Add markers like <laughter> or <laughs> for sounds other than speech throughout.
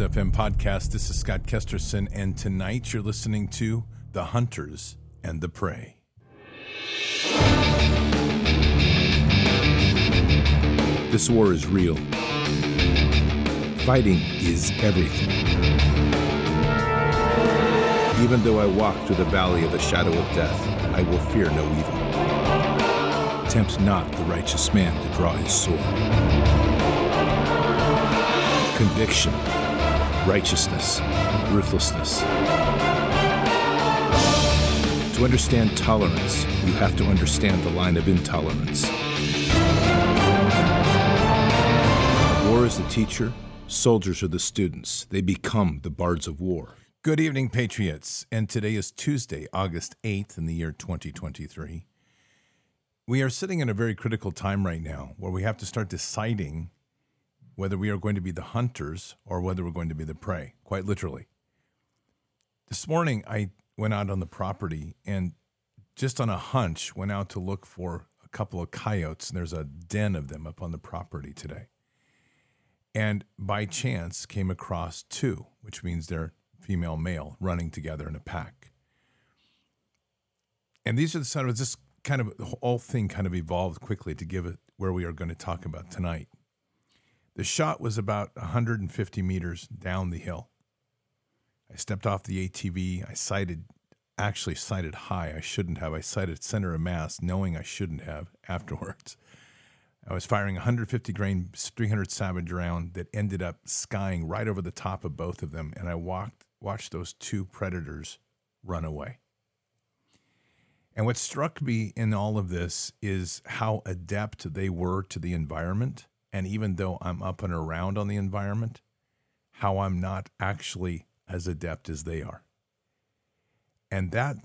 Bards FM podcast. This is Scott Kesterson, and tonight you're listening to The Hunters and the Prey. This war is real. Fighting is everything. Even though I walk through the valley of the shadow of death, I will fear no evil. Tempt not the righteous man to draw his sword. Conviction, righteousness, ruthlessness. To understand tolerance, you have to understand the line of intolerance. War is the teacher, soldiers are the students. They become the bards of war. Good evening, Patriots. And today is Tuesday, August 8th in the year 2023. We are sitting in a very critical time right now where we have to start deciding whether we are going to be the hunters or whether we're going to be the prey, quite literally. This morning, I went out on the property and just on a hunch went out to look for a couple of coyotes, and there's a den of them up on the property today. And by chance came across two, which means they're female male running together in a pack. And these are the sort of this kind of the whole thing kind of evolved quickly to give it where we are going to talk about tonight. The shot was about 150 meters down the hill. I stepped off the ATV. I sighted, actually sighted high. I shouldn't have. I sighted center of mass, knowing I shouldn't have <laughs> afterwards. I was firing 150 grain 300 Savage round that ended up skying right over the top of both of them, and I walked, watched those two predators run away. And what struck me in all of this is how adept they were to the environment and even though I'm up and around on the environment, how I'm not actually as adept as they are. And that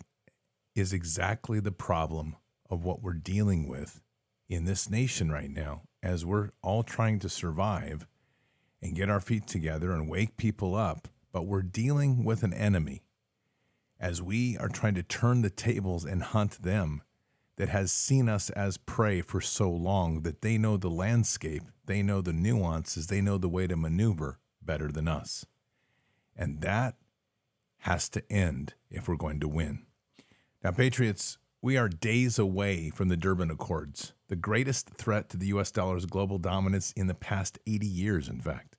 is exactly the problem of what we're dealing with in this nation right now as we're all trying to survive and get our feet together and wake people up. But we're dealing with an enemy as we are trying to turn the tables and hunt them that has seen us as prey for so long that they know the landscape, they know the nuances, they know the way to maneuver better than us. And that has to end if we're going to win. Now, Patriots, we are days away from the Durban Accords, the greatest threat to the US dollar's global dominance in the past 80 years, in fact.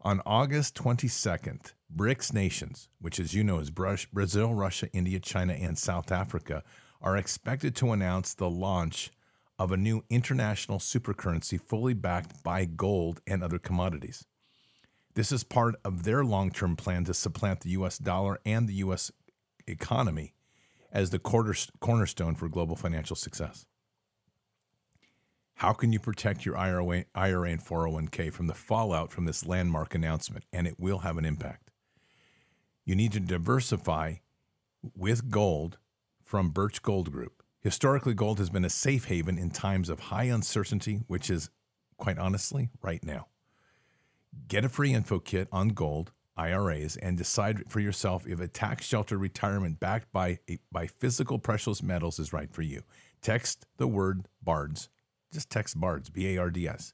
On August 22nd, BRICS nations, which as you know is Brazil, Russia, India, China, and South Africa, are expected to announce the launch of a new international supercurrency fully backed by gold and other commodities. This is part of their long term plan to supplant the US dollar and the US economy as the quarter, cornerstone for global financial success. How can you protect your IRA, IRA and 401k from the fallout from this landmark announcement? And it will have an impact. You need to diversify with gold from Birch Gold Group. Historically, gold has been a safe haven in times of high uncertainty, which is, quite honestly, right now. Get a free info kit on gold, IRAs, and decide for yourself if a tax sheltered retirement backed by, a, by physical precious metals is right for you. Text the word BARDS, just text BARDS, B A R D S,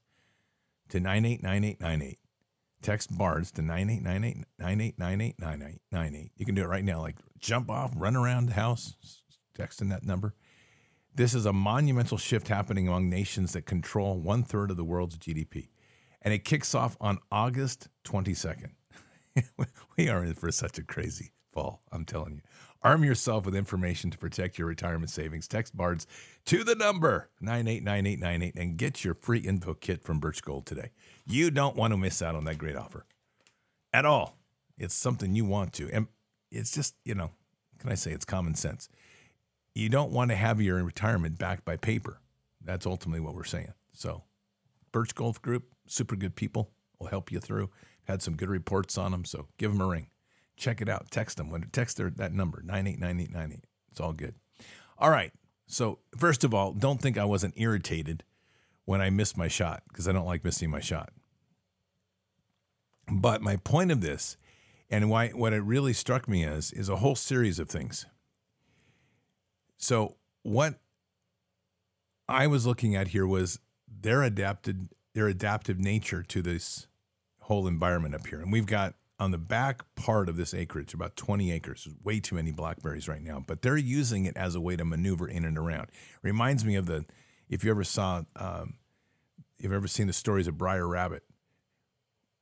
to 989898. Text BARDS to 9898989898. You can do it right now, like jump off, run around the house, texting that number. This is a monumental shift happening among nations that control one third of the world's GDP. And it kicks off on August 22nd. <laughs> we are in for such a crazy fall, I'm telling you. Arm yourself with information to protect your retirement savings. Text BARDS to the number 989898 and get your free info kit from Birch Gold today. You don't want to miss out on that great offer at all. It's something you want to. And it's just, you know, can I say it's common sense? You don't want to have your retirement backed by paper. That's ultimately what we're saying. So, Birch Gold Group, super good people, will help you through. Had some good reports on them, so give them a ring. Check it out. Text them. When text their that number 989898. It's all good. All right. So first of all, don't think I wasn't irritated when I missed my shot because I don't like missing my shot. But my point of this, and why what it really struck me as, is a whole series of things. So what I was looking at here was their adapted their adaptive nature to this whole environment up here. And we've got on the back part of this acreage about 20 acres. Way too many blackberries right now, but they're using it as a way to maneuver in and around. Reminds me of the, if you ever saw, um, if you've ever seen the stories of Briar Rabbit,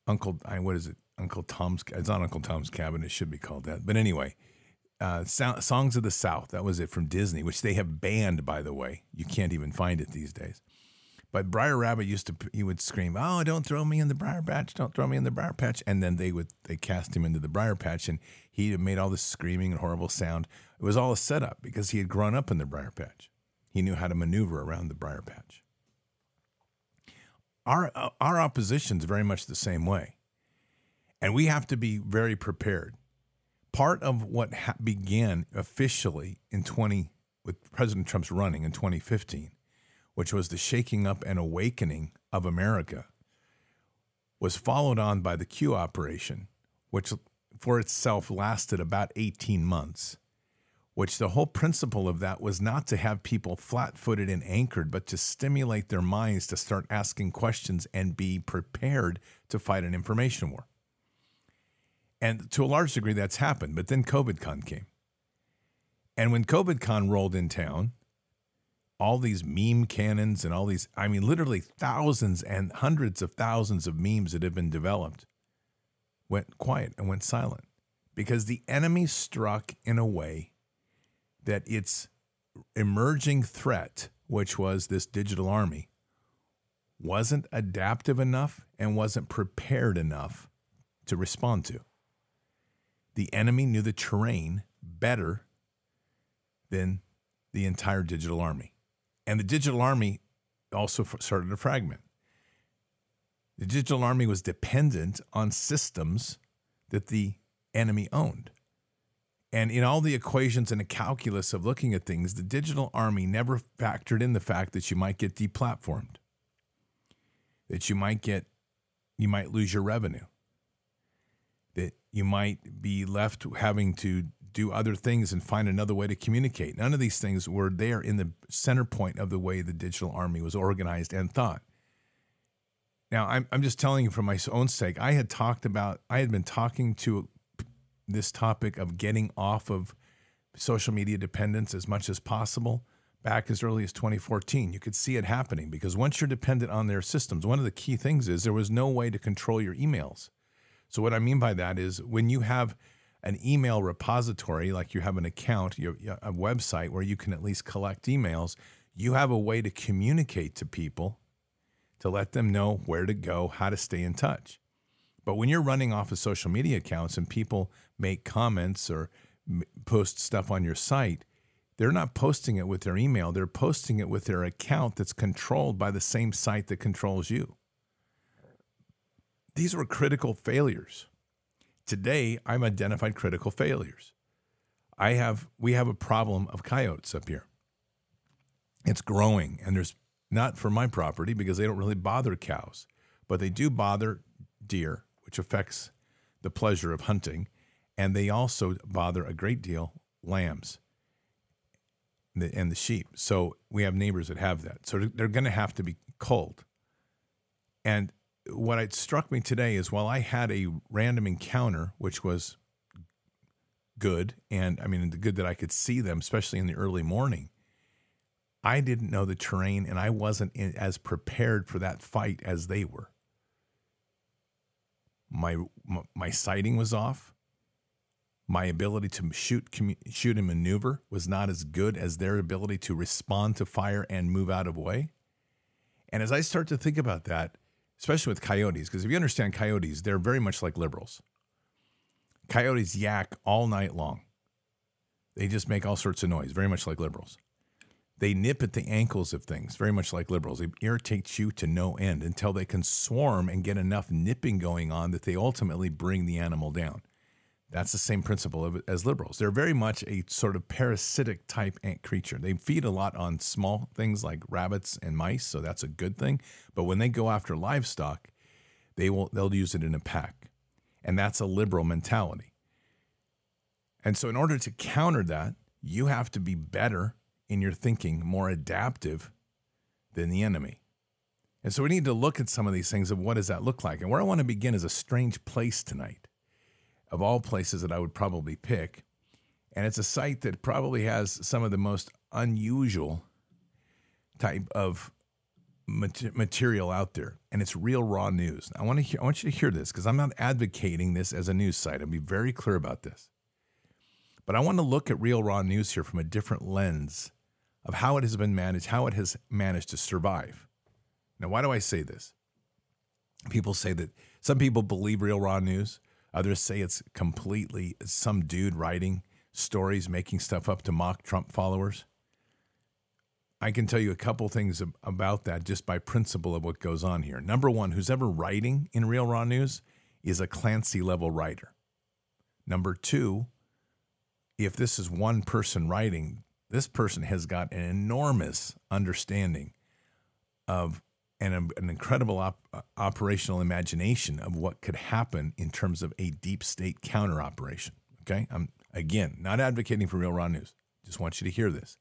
Uncle, I, what is it? Uncle Tom's, it's not Uncle Tom's Cabin. It should be called that. But anyway, uh, so, Songs of the South. That was it from Disney, which they have banned, by the way. You can't even find it these days. But Briar Rabbit used to he would scream, "Oh, don't throw me in the briar patch! Don't throw me in the briar patch!" And then they would they cast him into the briar patch, and he made all this screaming and horrible sound. It was all a setup because he had grown up in the briar patch. He knew how to maneuver around the briar patch. Our uh, our opposition is very much the same way, and we have to be very prepared. Part of what ha- began officially in twenty with President Trump's running in 2015 which was the shaking up and awakening of America, was followed on by the Q operation, which for itself lasted about 18 months. Which the whole principle of that was not to have people flat footed and anchored, but to stimulate their minds to start asking questions and be prepared to fight an information war. And to a large degree, that's happened. But then COVIDCon came. And when COVIDCon rolled in town, all these meme cannons and all these, I mean, literally thousands and hundreds of thousands of memes that have been developed went quiet and went silent because the enemy struck in a way that its emerging threat, which was this digital army, wasn't adaptive enough and wasn't prepared enough to respond to. The enemy knew the terrain better than the entire digital army. And the digital army also started to fragment. The digital army was dependent on systems that the enemy owned. And in all the equations and the calculus of looking at things, the digital army never factored in the fact that you might get deplatformed, that you might get, you might lose your revenue, that you might be left having to do other things and find another way to communicate. None of these things were there in the center point of the way the digital army was organized and thought. Now, I'm, I'm just telling you for my own sake, I had talked about, I had been talking to this topic of getting off of social media dependence as much as possible back as early as 2014. You could see it happening because once you're dependent on their systems, one of the key things is there was no way to control your emails. So, what I mean by that is when you have an email repository, like you have an account, a website where you can at least collect emails, you have a way to communicate to people to let them know where to go, how to stay in touch. But when you're running off of social media accounts and people make comments or post stuff on your site, they're not posting it with their email, they're posting it with their account that's controlled by the same site that controls you. These were critical failures. Today, I'm identified critical failures. I have we have a problem of coyotes up here. It's growing, and there's not for my property because they don't really bother cows, but they do bother deer, which affects the pleasure of hunting, and they also bother a great deal lambs and the, sheep. So we have neighbors that have that. So they're going to have to be culled. And what it struck me today is while I had a random encounter, which was good, and I mean, the good that I could see them, especially in the early morning, I didn't know the terrain and I wasn't in, as prepared for that fight as they were. My, my sighting was off. My ability to shoot, shoot and maneuver was not as good as their ability to respond to fire and move out of way. And as I start to think about that, especially with coyotes, because if you understand coyotes, they're very much like liberals. Coyotes yak all night long. They just make all sorts of noise, very much like liberals. They nip at the ankles of things, very much like liberals. They irritate you to no end until they can swarm and get enough nipping going on that they ultimately bring the animal down. That's the same principle as liberals. They're very much a sort of parasitic type ant creature. They feed a lot on small things like rabbits and mice, so that's a good thing. But when they go after livestock, they will they'll use it in a pack. And that's a liberal mentality. And so in order to counter that, you have to be better in your thinking, more adaptive than the enemy. And so we need to look at some of these things of what does that look like. And where I want to begin is a strange place tonight, of all places that I would probably pick. And it's a site that probably has some of the most unusual type of material out there, and it's real raw news. I want to hear, I want you to hear this because I'm not advocating this as a news site. I'll be very clear about this. But I want to look at real raw news here from a different lens of how it has been managed, how it has managed to survive. Now, why do I say this? People say that some people believe real raw news. Others say it's completely some dude writing stories, making stuff up to mock Trump followers. I can tell you a couple things about that just by principle of what goes on here. Number one, who's ever writing in Real Raw News is a Clancy level writer. Number two, if this is one person writing, this person has got an enormous understanding of and an incredible op- uh, operational imagination of what could happen in terms of a deep state counter operation. Okay, I'm again not advocating for Real Raw News. Just want you to hear this.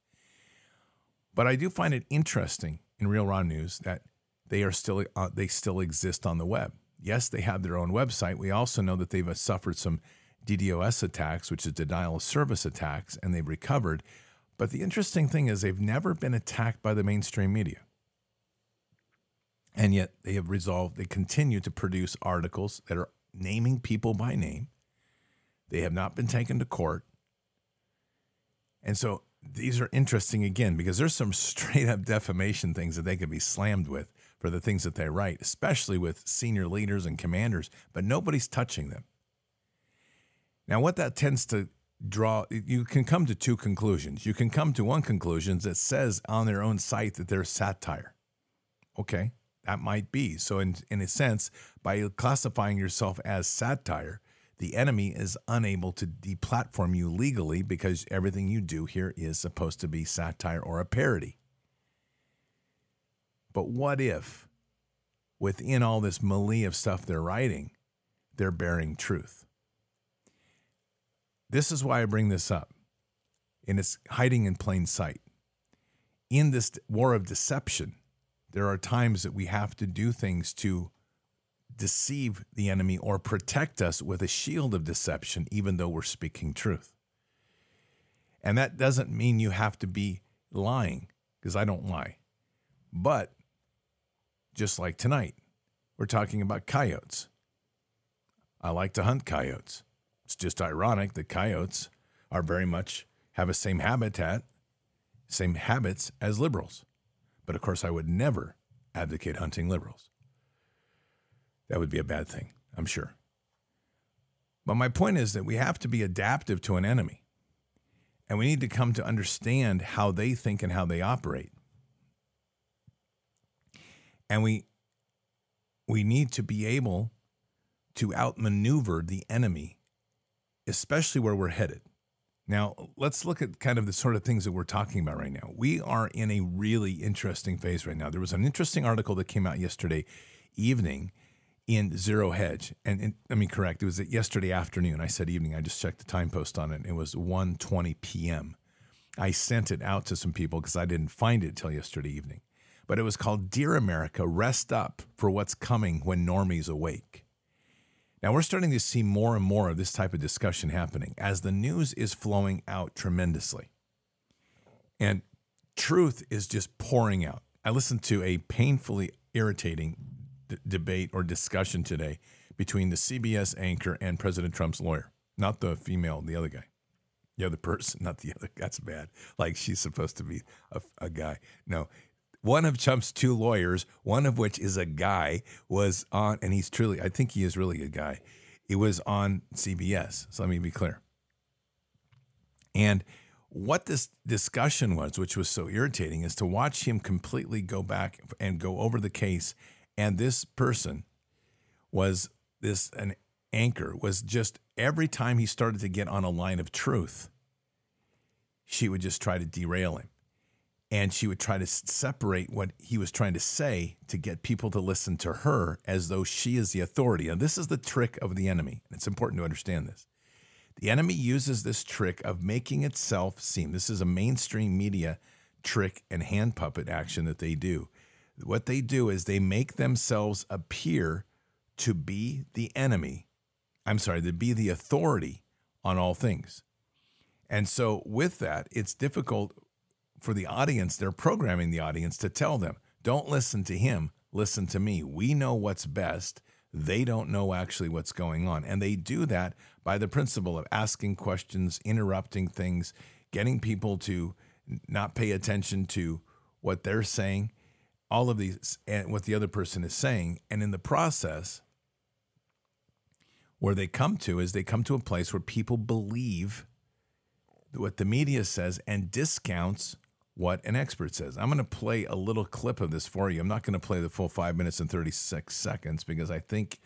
But I do find it interesting in Real Raw News that they are still uh, they still exist on the web. Yes, they have their own website. We also know that they've uh, suffered some DDoS attacks, which is denial of service attacks, and they've recovered. But the interesting thing is they've never been attacked by the mainstream media. And yet they have resolved, they continue to produce articles that are naming people by name. They have not been taken to court. And so these are interesting again because there's some <laughs> straight up defamation things that they could be slammed with for the things that they write, especially with senior leaders and commanders, but nobody's touching them. Now, what that tends to draw, you can come to two conclusions. You can come to one conclusion that says on their own site that they're satire. Okay, that might be. So, in, in a sense, by classifying yourself as satire, the enemy is unable to deplatform you legally because everything you do here is supposed to be satire or a parody. But what if, within all this melee of stuff they're writing, they're bearing truth? This is why I bring this up, and it's hiding in plain sight. In this war of deception, there are times that we have to do things to deceive the enemy or protect us with a shield of deception, even though we're speaking truth. And that doesn't mean you have to be lying, because I don't lie. But just like tonight, we're talking about coyotes. I like to hunt coyotes. It's just ironic that coyotes are very much have the same habitat, same habits as liberals. But of course, I would never advocate hunting liberals. That would be a bad thing, I'm sure. But my point is that we have to be adaptive to an enemy. And we need to come to understand how they think and how they operate. And we we need to be able to outmaneuver the enemy, especially where we're headed. Now, let's look at kind of the sort of things that we're talking about right now. We are in a really interesting phase right now. There was an interesting article that came out yesterday evening in Zero Hedge. And, and I mean, correct. It was yesterday afternoon. I said evening. I just checked the time post on it. It was 1.20 p.m. I sent it out to some people because I didn't find it till yesterday evening. But it was called Dear America, Rest Up for What's Coming When Normies Awake. Now, we're starting to see more and more of this type of discussion happening as the news is flowing out tremendously. And truth is just pouring out. I listened to a painfully irritating d- debate or discussion today between the CBS anchor and President Trump's lawyer, not the female, the other guy. The other person, not the other. That's bad. Like she's supposed to be a, a guy. No, one of Trump's two lawyers, one of which is a guy, was on, and he's truly, I think he is really a guy. It was on CBS. So let me be clear. And what this discussion was, which was so irritating, is to watch him completely go back and go over the case and this person was this an anchor was just every time he started to get on a line of truth, she would just try to derail him. And she would try to separate what he was trying to say to get people to listen to her as though she is the authority. And this is the trick of the enemy. And it's important to understand this. The enemy uses this trick of making itself seem this is a mainstream media trick and hand puppet action that they do what they do is they make themselves appear to be the enemy. I'm sorry, to be the authority on all things. And so, with that, it's difficult for the audience, they're programming the audience to tell them, don't listen to him, listen to me. We know what's best. They don't know actually what's going on. And they do that by the principle of asking questions, interrupting things, getting people to not pay attention to what they're saying, all of these, and what the other person is saying. And in the process, where they come to is they come to a place where people believe what the media says and discounts what an expert says. I'm going to play a little clip of this for you. I'm not going to play the full five minutes and 36 seconds because I think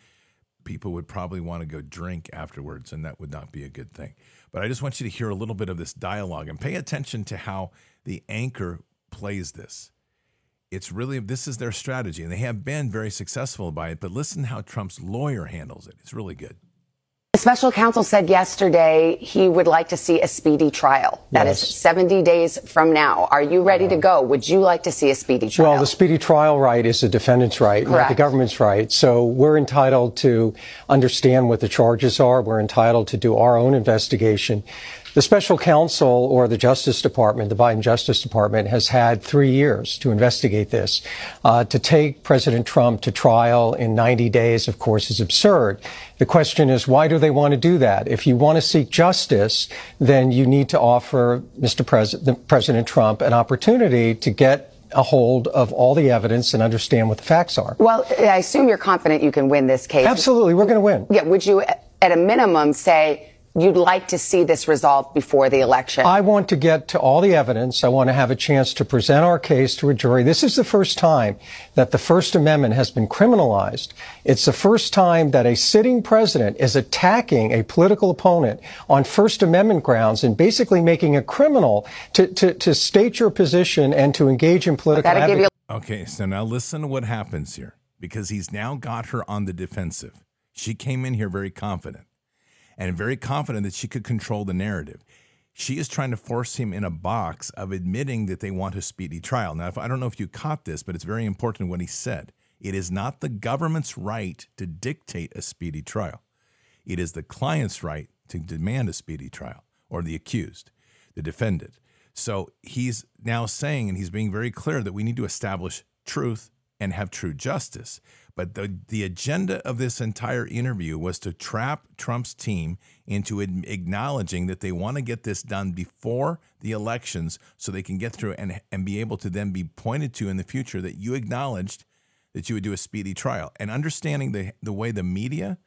people would probably want to go drink afterwards, and that would not be a good thing. But I just want you to hear a little bit of this dialogue and pay attention to how the anchor plays this. It's really, this is their strategy, and they have been very successful by it. But listen how Trump's lawyer handles it. It's really good. Special counsel said yesterday he would like to see a speedy trial. That yes. is 70 days from now. Are you ready to uh-huh. go? Would you like to see a speedy trial? Well, the speedy trial right is the defendant's right, Correct. not the government's right. So we're entitled to understand what the charges are. We're entitled to do our own investigation. The special counsel or the Justice Department, the Biden Justice Department, has had three years to investigate this. Uh, to take President Trump to trial in 90 days, of course, is absurd. The question is, why do they want to do that? If you want to seek justice, then you need to offer Mr. President, President Trump an opportunity to get a hold of all the evidence and understand what the facts are. Well, I assume you're confident you can win this case. Absolutely, we're going to win. Yeah, would you, at a minimum, say you'd like to see this resolved before the election? I want to get to all the evidence. I want to have a chance to present our case to a jury. This is the first time that the First Amendment has been criminalized. It's the first time that a sitting president is attacking a political opponent on First Amendment grounds and basically making a criminal to, to, to state your position and to engage in political advocacy. Okay, so now listen to what happens here because he's now got her on the defensive. She came in here very confident and very confident that she could control the narrative. She is trying to force him in a box of admitting that they want a speedy trial. Now, if, I don't know if you caught this, but it's very important what he said. It is not the government's right to dictate a speedy trial. It is the client's right to demand a speedy trial, or the accused, the defendant. So he's now saying, and he's being very clear, that we need to establish truth and have true justice. But the, the agenda of this entire interview was to trap Trump's team into acknowledging that they want to get this done before the elections so they can get through and, and be able to then be pointed to in the future that you acknowledged that you would do a speedy trial. And understanding the, the way the media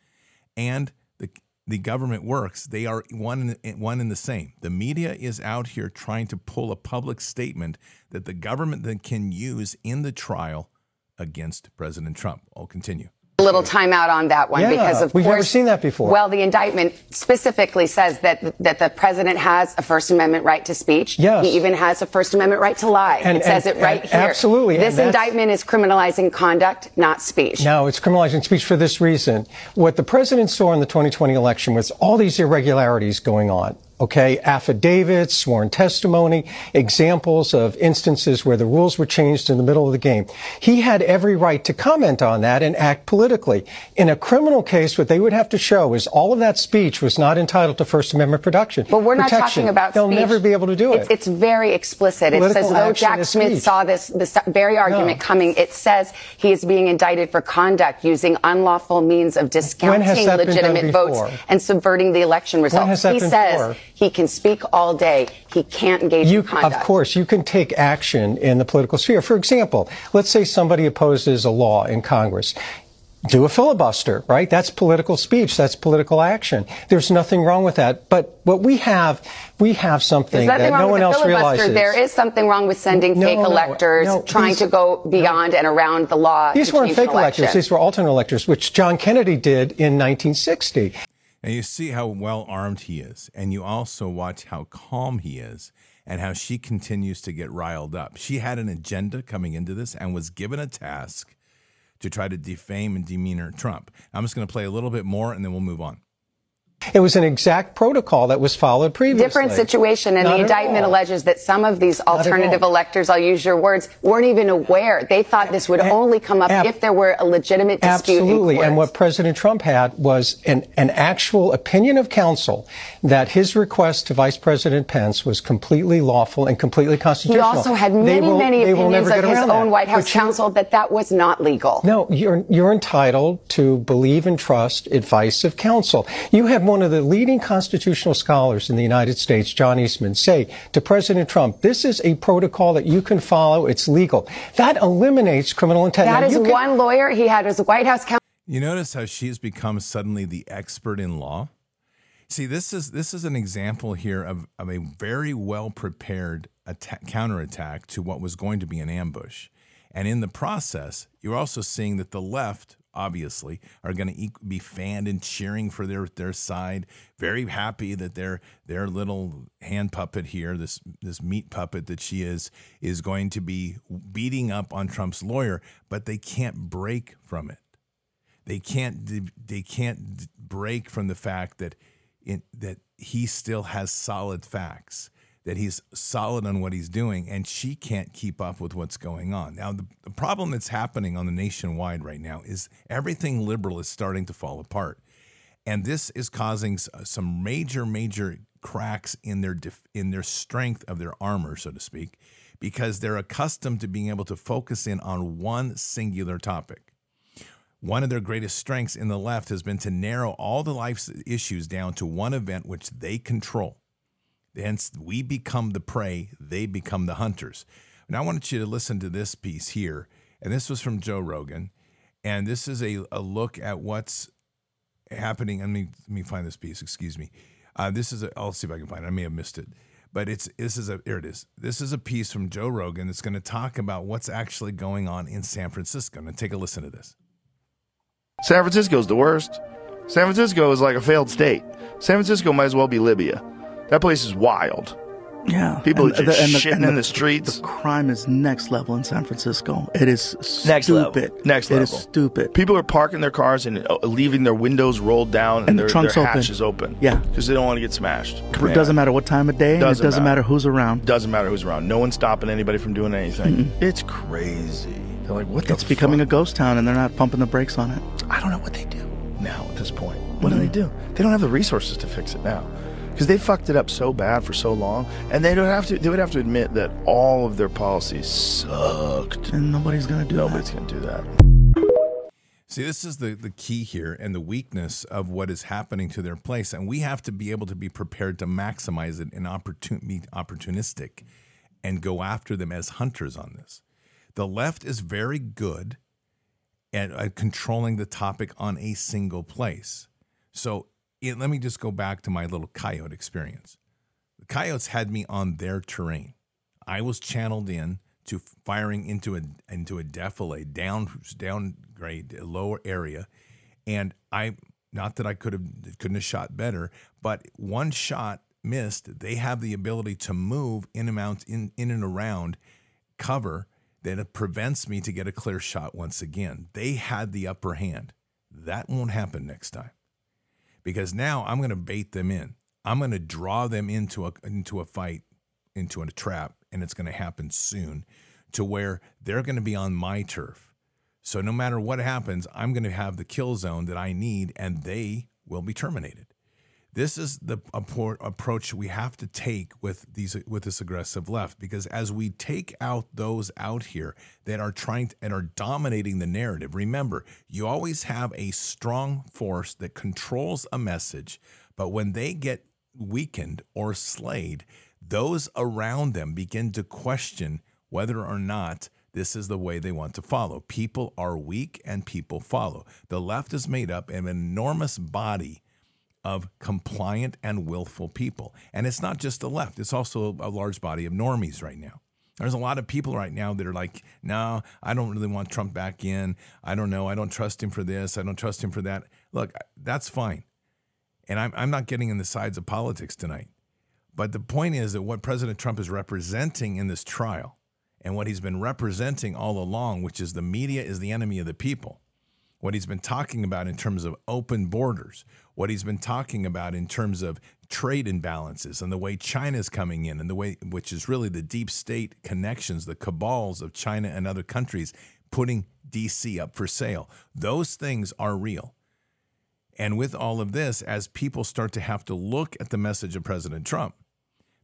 and the, the government works, they are one, one and the same. The media is out here trying to pull a public statement that the government then can use in the trial against President Trump. I'll continue. A little timeout on that one yeah, because of we've course, never seen that before. Well, the indictment specifically says that that the president has a First Amendment right to speech. Yes. He even has a First Amendment right to lie. And, it says and, it right here. Absolutely. This indictment is criminalizing conduct, not speech. No, it's criminalizing speech for this reason. What the president saw in the 2020 election was all these irregularities going on okay, affidavits, sworn testimony, examples of instances where the rules were changed in the middle of the game. He had every right to comment on that and act politically. In a criminal case, what they would have to show is all of that speech was not entitled to First Amendment production. But we're not talking about They'll speech. never be able to do it. It's, it's very explicit. Political it says, though Jack Smith speech. saw this, this very argument no. coming, it says he is being indicted for conduct using unlawful means of discounting legitimate votes and subverting the election results. he says before? He can speak all day. He can't engage you, in conduct. Of course, you can take action in the political sphere. For example, let's say somebody opposes a law in Congress do a filibuster, right? That's political speech. That's political action. There's nothing wrong with that. But what we have, we have something that no one else realizes. There is something wrong with sending no, fake no, electors, no, trying these, to go beyond and around the law. These weren't fake electors. These were alternate electors, which John Kennedy did in 1960. And you see how well armed he is. And you also watch how calm he is and how she continues to get riled up. She had an agenda coming into this and was given a task to try to defame and demeanor Trump. I'm just going to play a little bit more and then we'll move on. It was an exact protocol that was followed previously. Different situation, and Not the indictment alleges that some of these alternative electors, I'll use your words, weren't even aware. They thought this would only come up ab- if there were a legitimate dispute. Absolutely, and what President Trump had was an, an actual opinion of counsel that his request to Vice President Pence was completely lawful and completely constitutional. He also had many, will, many opinions of his own that. White House counsel that that was not legal. No, you're, you're entitled to believe and trust advice of counsel. You have one of the leading constitutional scholars in the United States, John Eastman, say to President Trump, this is a protocol that you can follow. It's legal. That eliminates criminal intent. That now, is can... one lawyer he had as a White House counsel. You notice how she has become suddenly the expert in law? See, this is this is an example here of, of a very well prepared attack, counterattack to what was going to be an ambush. And in the process, you're also seeing that the left obviously, are going to be fanned and cheering for their their side. Very happy that their their little hand puppet here, this this meat puppet that she is, is going to be beating up on Trump's lawyer, but they can't break from it. They can't they can't break from the fact that in, that he still has solid facts that he's solid on what he's doing, and she can't keep up with what's going on. Now, the, the problem that's happening on the nationwide right now is everything liberal is starting to fall apart. And this is causing uh, some major, major cracks in their def- in their strength of their armor, so to speak, because they're accustomed to being able to focus in on one singular topic. One of their greatest strengths in the left has been to narrow all the life's issues down to one event which they control. Hence, we become the prey, they become the hunters. And I wanted you to listen to this piece here. And this was from Joe Rogan. And this is a, a look at what's happening. Let me, let me find this piece, excuse me. Uh, this is, I'll see if I can find it. I may have missed it. But it's this is a here it is. This is a piece from Joe Rogan that's going to talk about what's actually going on in San Francisco. And take a listen to this. San Francisco's the worst. San Francisco is like a failed state. San Francisco might as well be Libya. That place is wild. Yeah, people and, are just the, shitting the, in the streets. The crime is next level in San Francisco. It is stupid. Next level. Next level. It is stupid. People are parking their cars and uh, leaving their windows rolled down and, and their, the trunk's their hatches open. open. Yeah, because they don't want to get smashed. It doesn't matter what time of day. Doesn't it doesn't matter. matter. who's around. Doesn't matter who's around. No one's stopping anybody from doing anything. mm It's crazy. They're like, what? It's becoming a ghost town, and they're not pumping the brakes on it. I don't know what they do now at this point. What mm do they do? They don't have the resources to fix it now because they fucked it up so bad for so long, and they don't have to. They would have to admit that all of their policies sucked, and nobody's gonna do. Nobody's that. gonna do that. See, this is the, the key here and the weakness of what is happening to their place. And we have to be able to be prepared to maximize it and opportun- be opportunistic and go after them as hunters on this. The left is very good at, at controlling the topic on a single place. So it, let me just go back to my little coyote experience. The coyotes had me on their terrain. I was channeled in to firing into a into a defile down downgrade lower area, and I not that I could have couldn't have shot better, but one shot missed. They have the ability to move in amount in in and around cover that it prevents me to get a clear shot once again. They had the upper hand. That won't happen next time because now I'm going to bait them in. I'm going to draw them into a into a fight, into a trap, and it's going to happen soon to where they're going to be on my turf. So no matter what happens, I'm going to have the kill zone that I need and they will be terminated. This is the approach we have to take with these with this aggressive left because as we take out those out here that are trying to, and are dominating the narrative, remember, you always have a strong force that controls a message, but when they get weakened or slayed, those around them begin to question whether or not this is the way they want to follow. People are weak and people follow. The left is made up of an enormous body of compliant and willful people. And it's not just the left, it's also a large body of normies right now. There's a lot of people right now that are like, no, I don't really want Trump back in. I don't know. I don't trust him for this. I don't trust him for that. Look, that's fine. And I'm, I'm not getting in the sides of politics tonight. But the point is that what President Trump is representing in this trial and what he's been representing all along, which is the media is the enemy of the people, what he's been talking about in terms of open borders, what he's been talking about in terms of trade imbalances and the way China's coming in and the way, which is really the deep state connections, the cabals of China and other countries putting DC up for sale. Those things are real. And with all of this, as people start to have to look at the message of President Trump,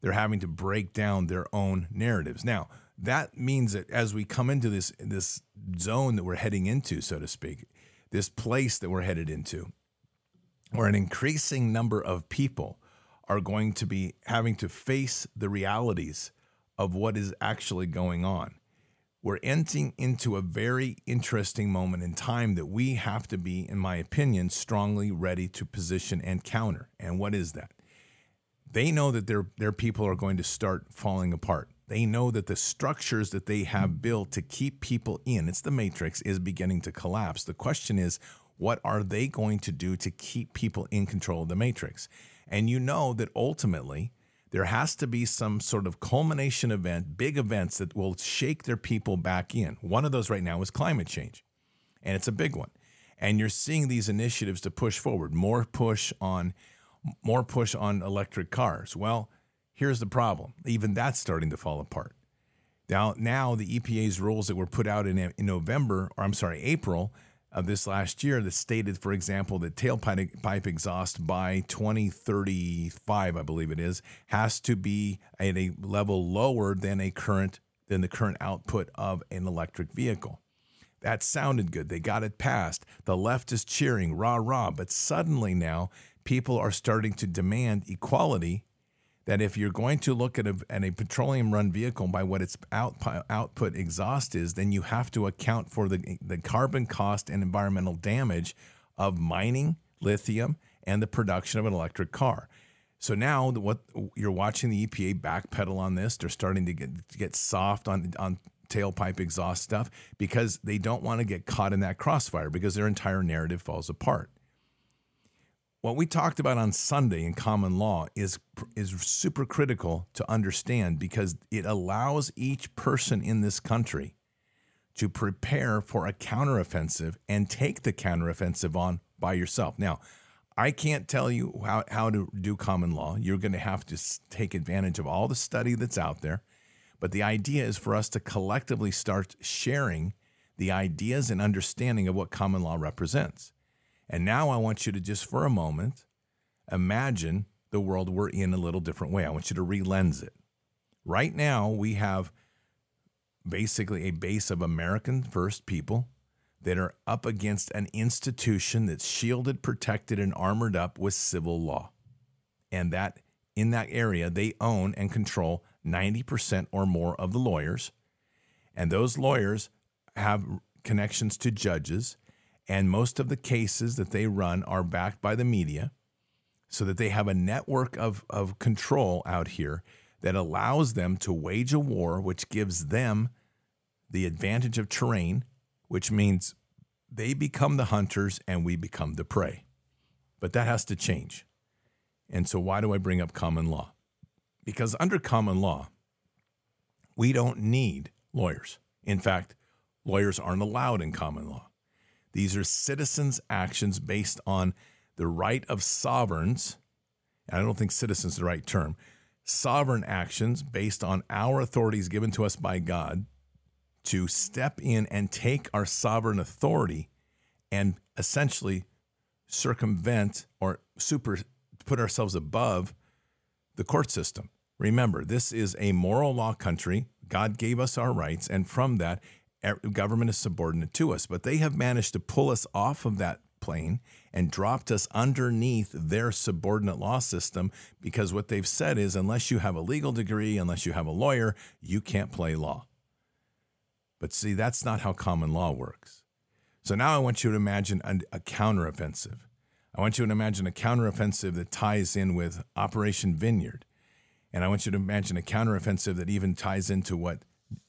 they're having to break down their own narratives. Now, that means that as we come into this this zone that we're heading into, so to speak, this place that we're headed into, where an increasing number of people are going to be having to face the realities of what is actually going on we're entering into a very interesting moment in time that we have to be, in my opinion, strongly ready to position and counter. And what is that? They know that their, their people are going to start falling apart. They know that the structures that they have built to keep people in, it's the matrix, is beginning to collapse. The question is, what are they going to do to keep people in control of the matrix? And you know that ultimately, there has to be some sort of culmination event, big events that will shake their people back in. One of those right now is climate change, and it's a big one. And you're seeing these initiatives to push forward, more push on more push on electric cars. Well, here's the problem. Even that's starting to fall apart. Now, now the EPA's rules that were put out in, in November, or I'm sorry, April, of this last year that stated, for example, that tailpipe pipe exhaust by 2035, I believe it is, has to be at a level lower than a current than the current output of an electric vehicle. That sounded good. They got it passed. The left is cheering, rah rah. But suddenly now, people are starting to demand equality that if you're going to look at a, at a petroleum run vehicle by what its out, output exhaust is, then you have to account for the, the carbon cost and environmental damage of mining lithium and the production of an electric car. So now what you're watching the EPA backpedal on this, they're starting to get, get soft on, on tailpipe exhaust stuff because they don't want to get caught in that crossfire because their entire narrative falls apart what we talked about on Sunday in common law is is super critical to understand because it allows each person in this country to prepare for a counteroffensive and take the counteroffensive on by yourself. Now, I can't tell you how, how to do common law. You're going to have to take advantage of all the study that's out there. But the idea is for us to collectively start sharing the ideas and understanding of what common law represents. And now I want you to just for a moment imagine the world we're in a little different way. I want you to relens it. Right now, we have basically a base of American first people that are up against an institution that's shielded, protected, and armored up with civil law. And that in that area, they own and control 90% or more of the lawyers. And those lawyers have connections to judges and most of the cases that they run are backed by the media so that they have a network of, of control out here that allows them to wage a war, which gives them the advantage of terrain, which means they become the hunters and we become the prey. But that has to change. And so, why do I bring up common law? Because under common law, we don't need lawyers. In fact, lawyers aren't allowed in common law. These are citizens' actions based on the right of sovereigns. I don't think citizens is the right term. Sovereign actions based on our authorities given to us by God to step in and take our sovereign authority and essentially circumvent or super put ourselves above the court system. Remember, this is a moral law country. God gave us our rights, and from that, government is subordinate to us, but they have managed to pull us off of that plane and dropped us underneath their subordinate law system because what they've said is unless you have a legal degree, unless you have a lawyer, you can't play law. But see, that's not how common law works. So now I want you to imagine a, counteroffensive. I want you to imagine a counteroffensive that ties in with Operation Vineyard. And I want you to imagine a counteroffensive that even ties into what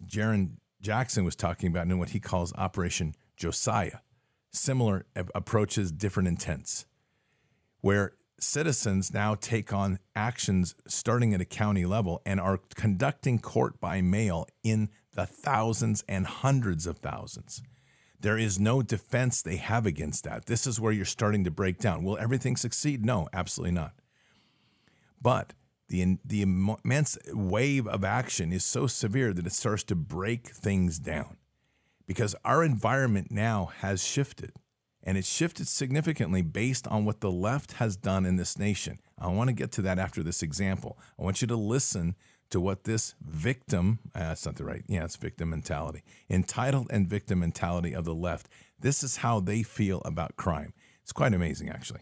Jaron Jackson was talking about in what he calls Operation Josiah. Similar approaches, different intents, where citizens now take on actions starting at a county level and are conducting court by mail in the thousands and hundreds of thousands. There is no defense they have against that. This is where you're starting to break down. Will everything succeed? No, absolutely not. But the, the immense wave of action is so severe that it starts to break things down because our environment now has shifted and it's shifted significantly based on what the left has done in this nation. I want to get to that after this example. I want you to listen to what this victim, uh, that's not the right, yeah, it's victim mentality, entitled and victim mentality of the left. This is how they feel about crime. It's quite amazing, actually.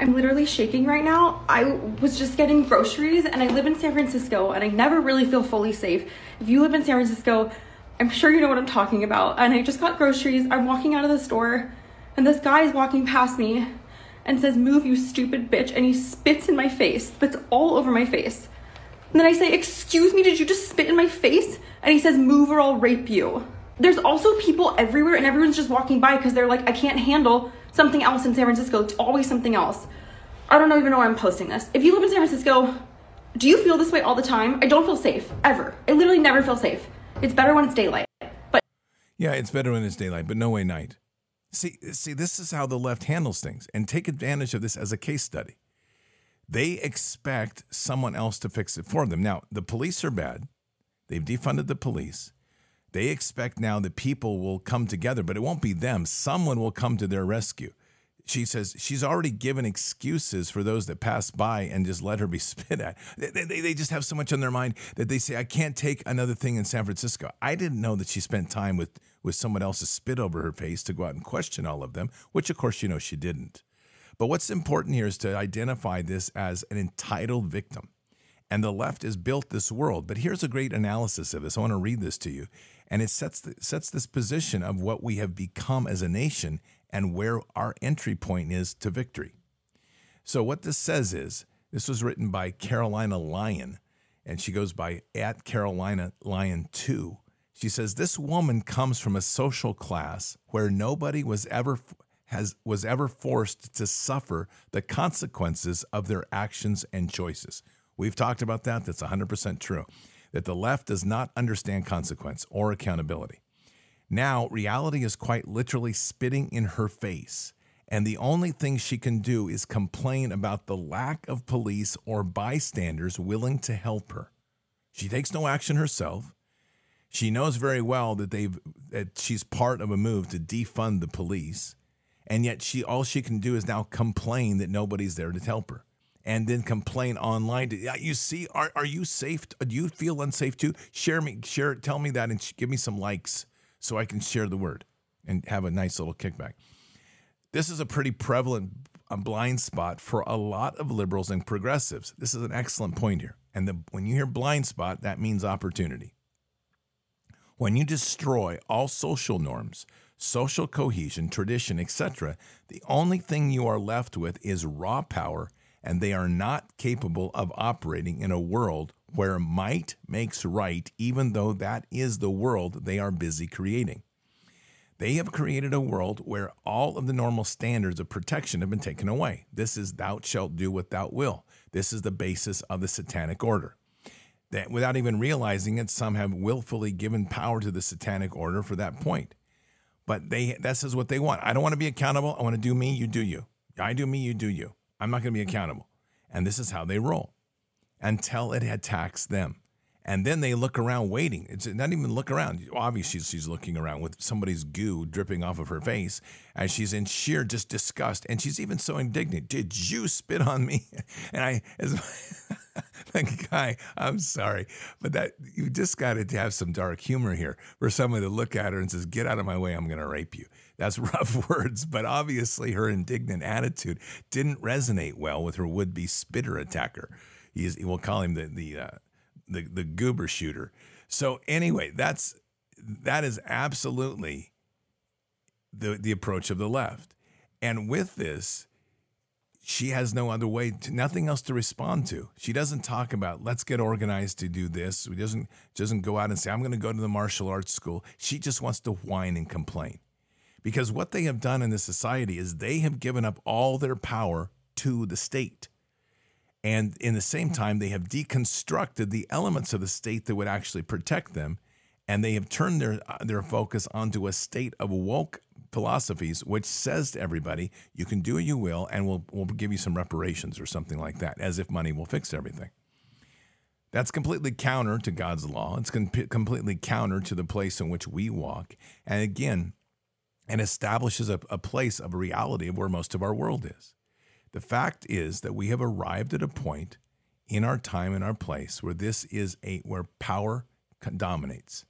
I'm literally shaking right now. I was just getting groceries and I live in San Francisco and I never really feel fully safe. If you live in San Francisco, I'm sure you know what I'm talking about. And I just got groceries. I'm walking out of the store and this guy is walking past me and says, Move, you stupid bitch. And he spits in my face, spits all over my face. And then I say, Excuse me, did you just spit in my face? And he says, Move or I'll rape you. There's also people everywhere, and everyone's just walking by because they're like, I can't handle something else in San Francisco. It's always something else. I don't even know why I'm posting this. If you live in San Francisco, do you feel this way all the time? I don't feel safe, ever. I literally never feel safe. It's better when it's daylight. But Yeah, it's better when it's daylight, but no way night. See, see, this is how the left handles things, and take advantage of this as a case study. They expect someone else to fix it for them. Now, the police are bad. They've defunded the police. They expect now that people will come together, but it won't be them. Someone will come to their rescue. She says she's already given excuses for those that pass by and just let her be <laughs> spit at. They, they, they just have so much on their mind that they say, I can't take another thing in San Francisco. I didn't know that she spent time with, with someone else's spit over her face to go out and question all of them, which of course you know she didn't. But what's important here is to identify this as an entitled victim. And the left has built this world. But here's a great analysis of this. I want to read this to you. And it sets, the, sets this position of what we have become as a nation and where our entry point is to victory. So, what this says is this was written by Carolina Lyon, and she goes by at Carolina Lyon 2. She says this woman comes from a social class where nobody was ever has was ever forced to suffer the consequences of their actions and choices. We've talked about that. That's 100% true. That the left does not understand consequence or accountability. Now, reality is quite literally spitting in her face. And the only thing she can do is complain about the lack of police or bystanders willing to help her. She takes no action herself. She knows very well that they've that she's part of a move to defund the police and yet she all she can do is now complain that nobody's there to help her and then complain online you see are, are you safe? Do you feel unsafe too? Share me share tell me that and give me some likes so i can share the word and have a nice little kickback. This is a pretty prevalent blind spot for a lot of liberals and progressives. This is an excellent point here. And the, when you hear blind spot that means opportunity. When you destroy all social norms social cohesion, tradition, etc., the only thing you are left with is raw power, and they are not capable of operating in a world where might makes right, even though that is the world they are busy creating. They have created a world where all of the normal standards of protection have been taken away. This is thou shalt do what thou will. This is the basis of the satanic order. That without even realizing it, some have willfully given power to the satanic order for that point. But they this is what they want. I don't want to be accountable. I want to do me, you do you. I do me, you do you. I'm not going to be accountable. And this is how they roll until it attacks them. And then they look around waiting. It's not even look around. Obviously, she's looking around with somebody's goo dripping off of her face as she's in sheer just disgust. And she's even so indignant. Did you spit on me? <laughs> And I, as <laughs> like, guy, I'm sorry, but that you just got to have some dark humor here for someone to look at her and says, "Get out of my way, I'm going to rape you." That's <laughs> rough words, but obviously her indignant attitude didn't resonate well with her would-be spitter attacker. He's, we'll call him the the uh, the the goober shooter. So anyway, that's that is absolutely the the approach of the left. And with this, she has no other way to nothing else to respond to. She doesn't talk about let's get organized to do this. She doesn't doesn't go out and say I'm going to go to the martial arts school. She just wants to whine and complain. Because what they have done in this society is they have given up all their power to the state. And in the same time, they have deconstructed the elements of the state that would actually protect them. And they have turned their, their focus onto a state of woke philosophies, which says to everybody, you can do what you will, and we'll, we'll give you some reparations or something like that, as if money will fix everything. That's completely counter to God's law. It's com- completely counter to the place in which we walk. And again, and establishes a, a place of reality of where most of our world is. The fact is that we have arrived at a point in our time and our place where this is a where power dominates.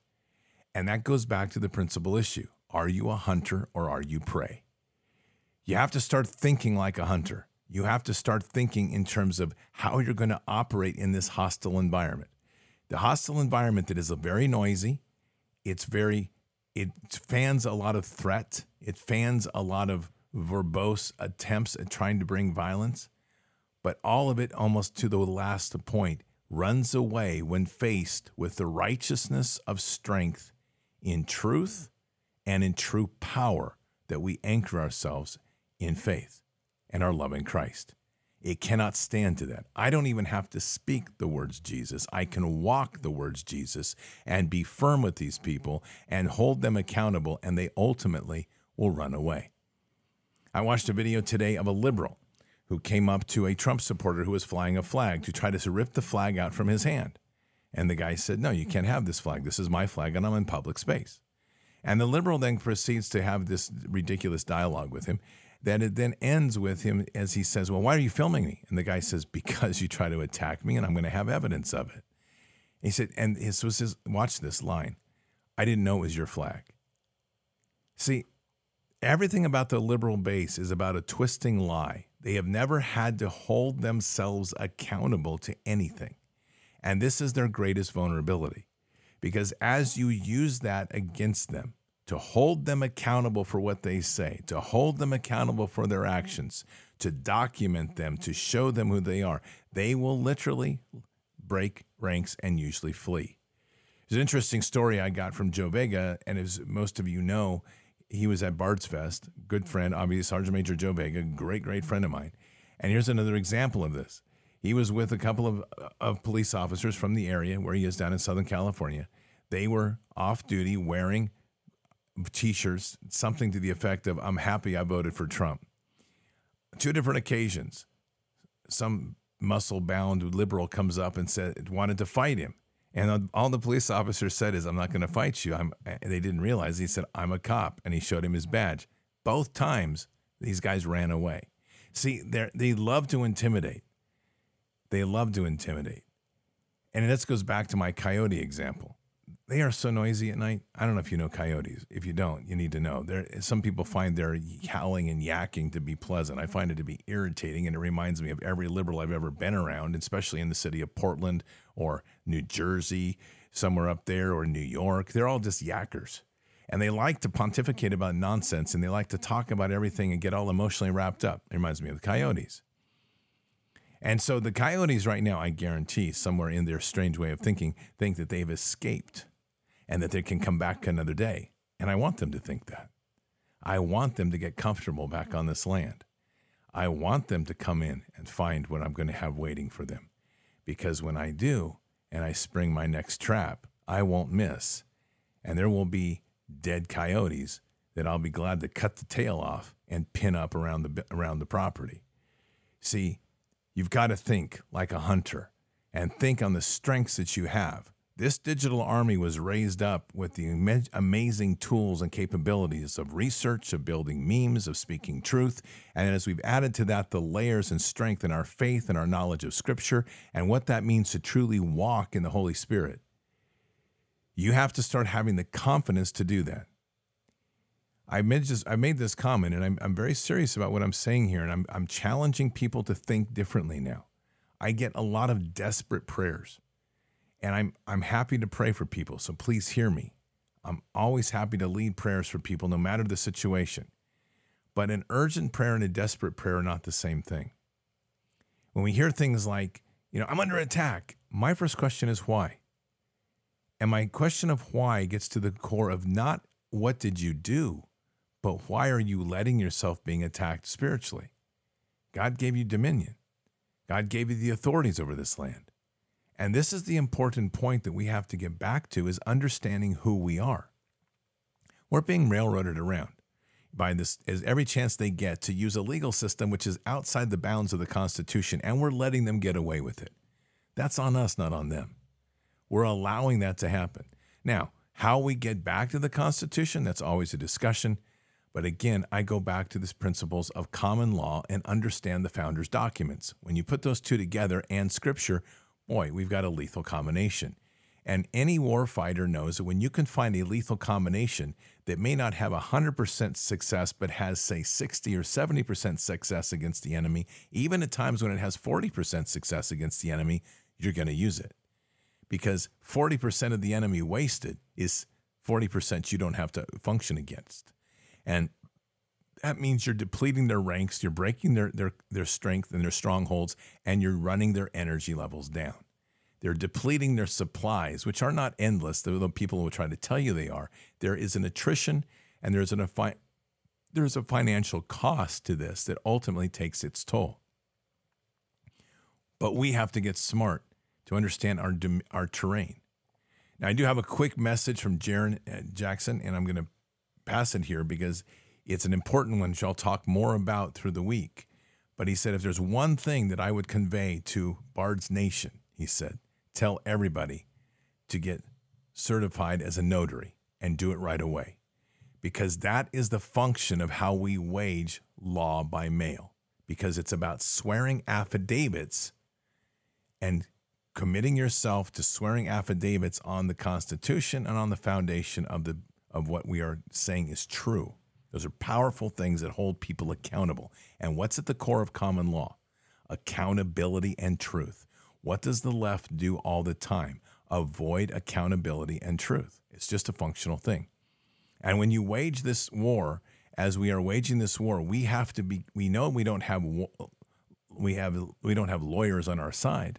And that goes back to the principal issue. Are you a hunter or are you prey? You have to start thinking like a hunter. You have to start thinking in terms of how you're going to operate in this hostile environment. The hostile environment that is very noisy, it's very it fans a lot of threat, it fans a lot of verbose attempts at trying to bring violence, but all of it almost to the last point runs away when faced with the righteousness of strength in truth and in true power that we anchor ourselves in faith and our love in Christ. It cannot stand to that. I don't even have to speak the words Jesus. I can walk the words Jesus and be firm with these people and hold them accountable, and they ultimately will run away. I watched a video today of a liberal who came up to a Trump supporter who was flying a flag to try to rip the flag out from his hand. And the guy said, No, you can't have this flag. This is my flag, and I'm in public space. And the liberal then proceeds to have this ridiculous dialogue with him that it then ends with him as he says, Well, why are you filming me? And the guy says, Because you try to attack me and I'm going to have evidence of it. he said, And this was his, watch this line I didn't know it was your flag. See, everything about the liberal base is about a twisting lie. They have never had to hold themselves accountable to anything. And this is their greatest vulnerability. Because as you use that against them, to hold them accountable for what they say, to hold them accountable for their actions, to document them, to show them who they are, they will literally break ranks and usually flee. There's an interesting story I got from Joe Vega, and as most of you know, he was at Bard's Fest, good friend, obviously Sergeant Major Joe Vega, great, great friend of mine. And here's another example of this. He was with a couple of, of police officers from the area where he is down in Southern California. They were off duty wearing t-shirts, something to the effect of "I'm happy I voted for Trump." Two different occasions, some muscle-bound liberal comes up and said wanted to fight him, and all the police officer said is, "I'm not going to fight you." I'm. They didn't realize he said, "I'm a cop," and he showed him his badge. Both times, these guys ran away. See, they they love to intimidate. They love to intimidate, and this goes back to my coyote example they are so noisy at night. I don't know if you know coyotes. If you don't, you need to know. There, some people find their howling and yakking to be pleasant. I find it to be irritating, and it reminds me of every liberal I've ever been around, especially in the city of Portland or New Jersey, somewhere up there, or New York. They're all just yackers, and they like to pontificate about nonsense, and they like to talk about everything and get all emotionally wrapped up. It reminds me of the coyotes. And so the coyotes right now, I guarantee, somewhere in their strange way of thinking, think that they've escaped and that they can come back another day. And I want them to think that. I want them to get comfortable back on this land. I want them to come in and find what I'm going to have waiting for them. Because when I do, and I spring my next trap, I won't miss. And there will be dead coyotes that I'll be glad to cut the tail off and pin up around the, around the property. See, you've got to think like a hunter and think on the strengths that you have. This digital army was raised up with the amazing tools and capabilities of research, of building memes, of speaking truth. And as we've added to that the layers and strength in our faith and our knowledge of Scripture and what that means to truly walk in the Holy Spirit, you have to start having the confidence to do that. I made, just, I made this comment, and I'm, I'm very serious about what I'm saying here, and I'm, I'm challenging people to think differently now. I get a lot of desperate prayers and I'm I'm happy to pray for people. So please hear me. I'm always happy to lead prayers for people no matter the situation. But an urgent prayer and a desperate prayer are not the same thing. When we hear things like, you know, I'm under attack, my first question is why? And my question of why gets to the core of not what did you do, but why are you letting yourself being attacked spiritually? God gave you dominion. God gave you the authorities over this land. And this is the important point that we have to get back to is understanding who we are. We're being railroaded around by this as every chance they get to use a legal system which is outside the bounds of the Constitution, and we're letting them get away with it. That's on us, not on them. We're allowing that to happen. Now, how we get back to the Constitution, that's always a discussion. But again, I go back to these principles of common law and understand the founders' documents. When you put those two together and scripture, boy, we've got a lethal combination. And any warfighter knows that when you can find a lethal combination that may not have 100% success, but has, say, 60 or 70% success against the enemy, even at times when it has 40% success against the enemy, you're going to use it. Because 40% of the enemy wasted is 40% you don't have to function against. And that means you're depleting their ranks, you're breaking their, their, their strength and their strongholds, and you're running their energy levels down. They're depleting their supplies, which are not endless, though people will try to tell you they are. There is an attrition and there's an a there's a financial cost to this that ultimately takes its toll. But we have to get smart to understand our our terrain. Now, I do have a quick message from Jaron uh, Jackson, and I'm going to pass it here because it's an important one, which I'll talk more about through the week. But he said, if there's one thing that I would convey to Bard's Nation, he said, tell everybody to get certified as a notary and do it right away. Because that is the function of how we wage law by mail. Because it's about swearing affidavits and committing yourself to swearing affidavits on the constitution and on the foundation of the of what we are saying is true those are powerful things that hold people accountable and what's at the core of common law accountability and truth what does the left do all the time? Avoid accountability and truth. It's just a functional thing. And when you wage this war, as we are waging this war, we have to be. We know we don't have we have we don't have lawyers on our side.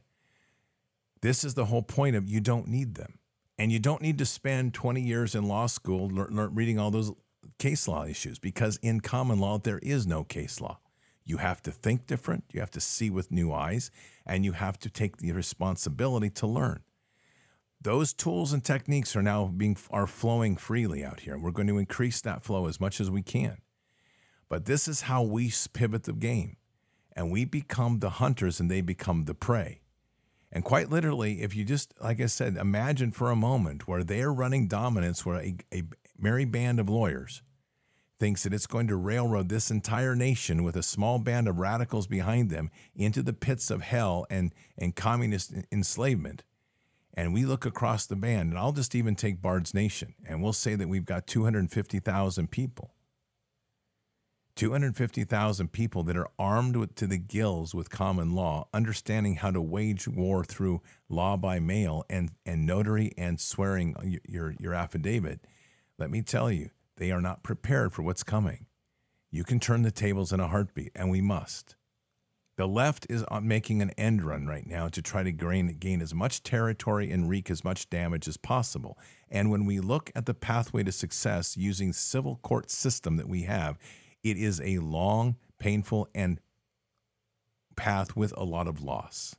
This is the whole point of you don't need them, and you don't need to spend 20 years in law school reading all those case law issues because in common law there is no case law. You have to think different, you have to see with new eyes, and you have to take the responsibility to learn. Those tools and techniques are now being are flowing freely out here. We're going to increase that flow as much as we can. But this is how we pivot the game. And we become the hunters and they become the prey. And quite literally, if you just, like I said, imagine for a moment where they're running dominance, where a, a merry band of lawyers thinks that it's going to railroad this entire nation with a small band of radicals behind them into the pits of hell and, and communist enslavement. And we look across the band, and I'll just even take Bard's Nation, and we'll say that we've got 250,000 people. 250,000 people that are armed with, to the gills with common law, understanding how to wage war through law by mail and, and notary and swearing your, your affidavit. Let me tell you, they are not prepared for what's coming. You can turn the tables in a heartbeat, and we must. The left is uh, making an end run right now to try to gain, gain as much territory and wreak as much damage as possible. And when we look at the pathway to success using civil court system that we have, it is a long, painful, and path with a lot of loss.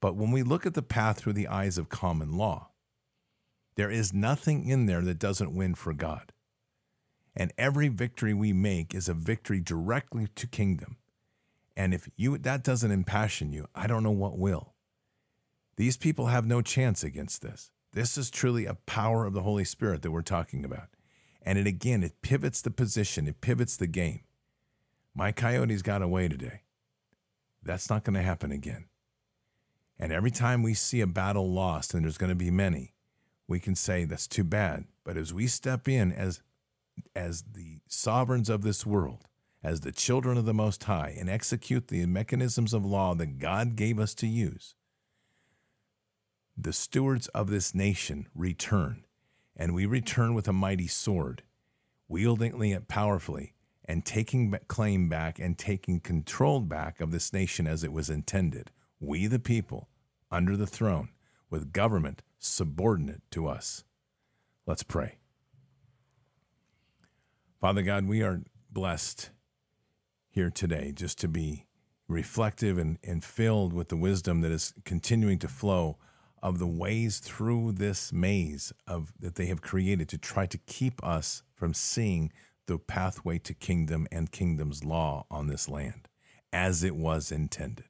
But when we look at the path through the eyes of common law, there is nothing in there that doesn't win for God. And every victory we make is a victory directly to kingdom. And if you that doesn't impassion you, I don't know what will. These people have no chance against this. This is truly a power of the Holy Spirit that we're talking about. And it again, it pivots the position, it pivots the game. My coyotes got away today. That's not going to happen again. And every time we see a battle lost, and there's going to be many, we can say that's too bad. But as we step in as as the sovereigns of this world, as the children of the Most High, and execute the mechanisms of law that God gave us to use, the stewards of this nation return, and we return with a mighty sword, wielding it powerfully, and taking claim back and taking control back of this nation as it was intended. We, the people, under the throne, with government subordinate to us. Let's pray. Father God, we are blessed here today just to be reflective and, and filled with the wisdom that is continuing to flow of the ways through this maze of that they have created to try to keep us from seeing the pathway to kingdom and kingdom's law on this land as it was intended.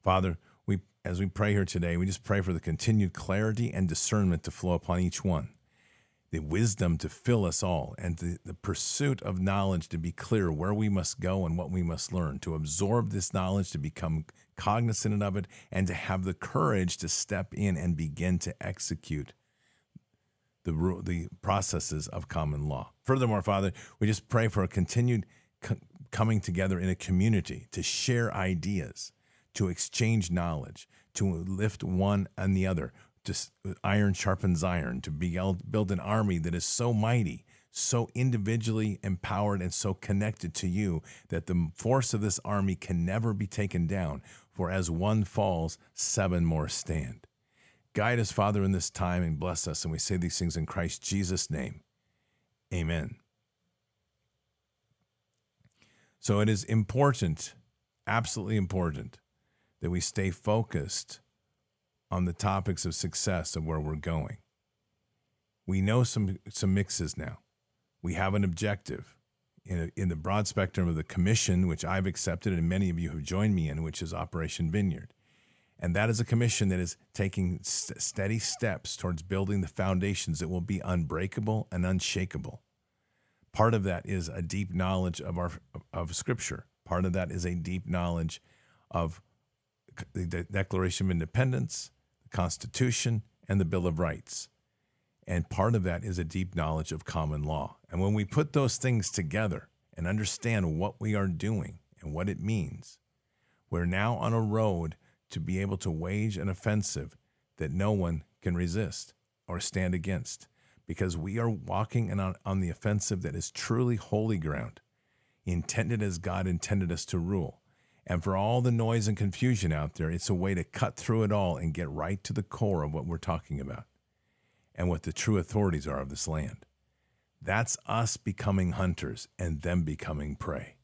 Father, we as we pray here today, we just pray for the continued clarity and discernment to flow upon each one the wisdom to fill us all, and the, the pursuit of knowledge to be clear where we must go and what we must learn, to absorb this knowledge, to become cognizant of it, and to have the courage to step in and begin to execute the, the processes of common law. Furthermore, Father, we just pray for a continued co- coming together in a community to share ideas, to exchange knowledge, to lift one and the other just iron sharpens iron, to be able to build an army that is so mighty, so individually empowered, and so connected to you that the force of this army can never be taken down. For as one falls, seven more stand. Guide us, Father, in this time and bless us. And we say these things in Christ Jesus' name. Amen. So it is important, absolutely important, that we stay focused on the topics of success of where we're going. We know some some mixes now. We have an objective in, in the broad spectrum of the commission, which I've accepted and many of you have joined me in, which is Operation Vineyard. And that is a commission that is taking st- steady steps towards building the foundations that will be unbreakable and unshakable. Part of that is a deep knowledge of our of Scripture. Part of that is a deep knowledge of the Declaration of Independence, the Constitution, and the Bill of Rights. And part of that is a deep knowledge of common law. And when we put those things together and understand what we are doing and what it means, we're now on a road to be able to wage an offensive that no one can resist or stand against because we are walking on, on the offensive that is truly holy ground, intended as God intended us to rule. And for all the noise and confusion out there, it's a way to cut through it all and get right to the core of what we're talking about and what the true authorities are of this land. That's us becoming hunters and them becoming prey.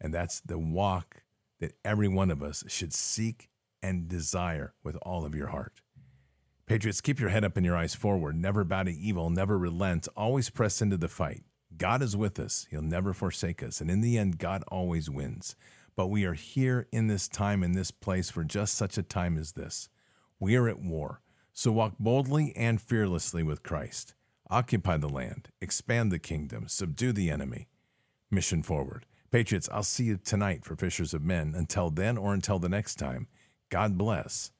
And that's the walk that every one of us should seek and desire with all of your heart. Patriots, keep your head up and your eyes forward. Never bow to evil, never relent, always press into the fight. God is with us, He'll never forsake us. And in the end, God always wins. But we are here in this time, in this place, for just such a time as this. We are at war. So walk boldly and fearlessly with Christ. Occupy the land, expand the kingdom, subdue the enemy. Mission forward. Patriots, I'll see you tonight for Fishers of Men. Until then or until the next time, God bless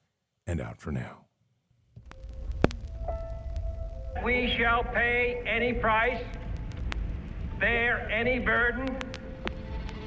and out for now. We shall pay any price, bear any burden